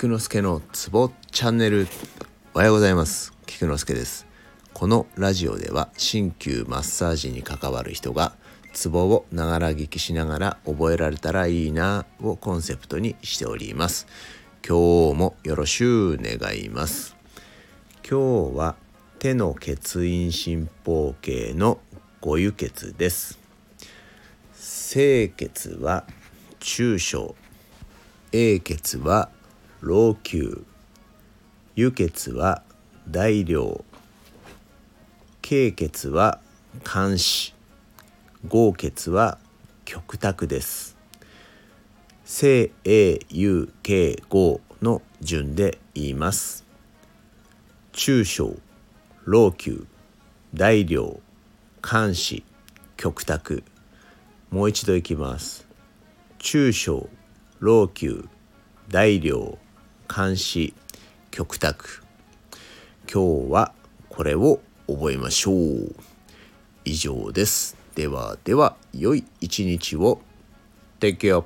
菊之助のツボチャンネル。おはようございます。菊之助です。このラジオでは鍼灸マッサージに関わる人がツボをながら聞きしながら覚えられたらいいなをコンセプトにしております。今日もよろしゅう願います。今日は手の血陰心包系のご輸血です。清血は中小英血は老朽。輸血は大量。経血は監視。合血は極託です。正 A 有経合の順で言います。中小。老朽。大量。監視極託もう一度いきます。中小。老朽。大量。監視極託今日はこれを覚えましょう。以上です。ではでは良い一日を。Take care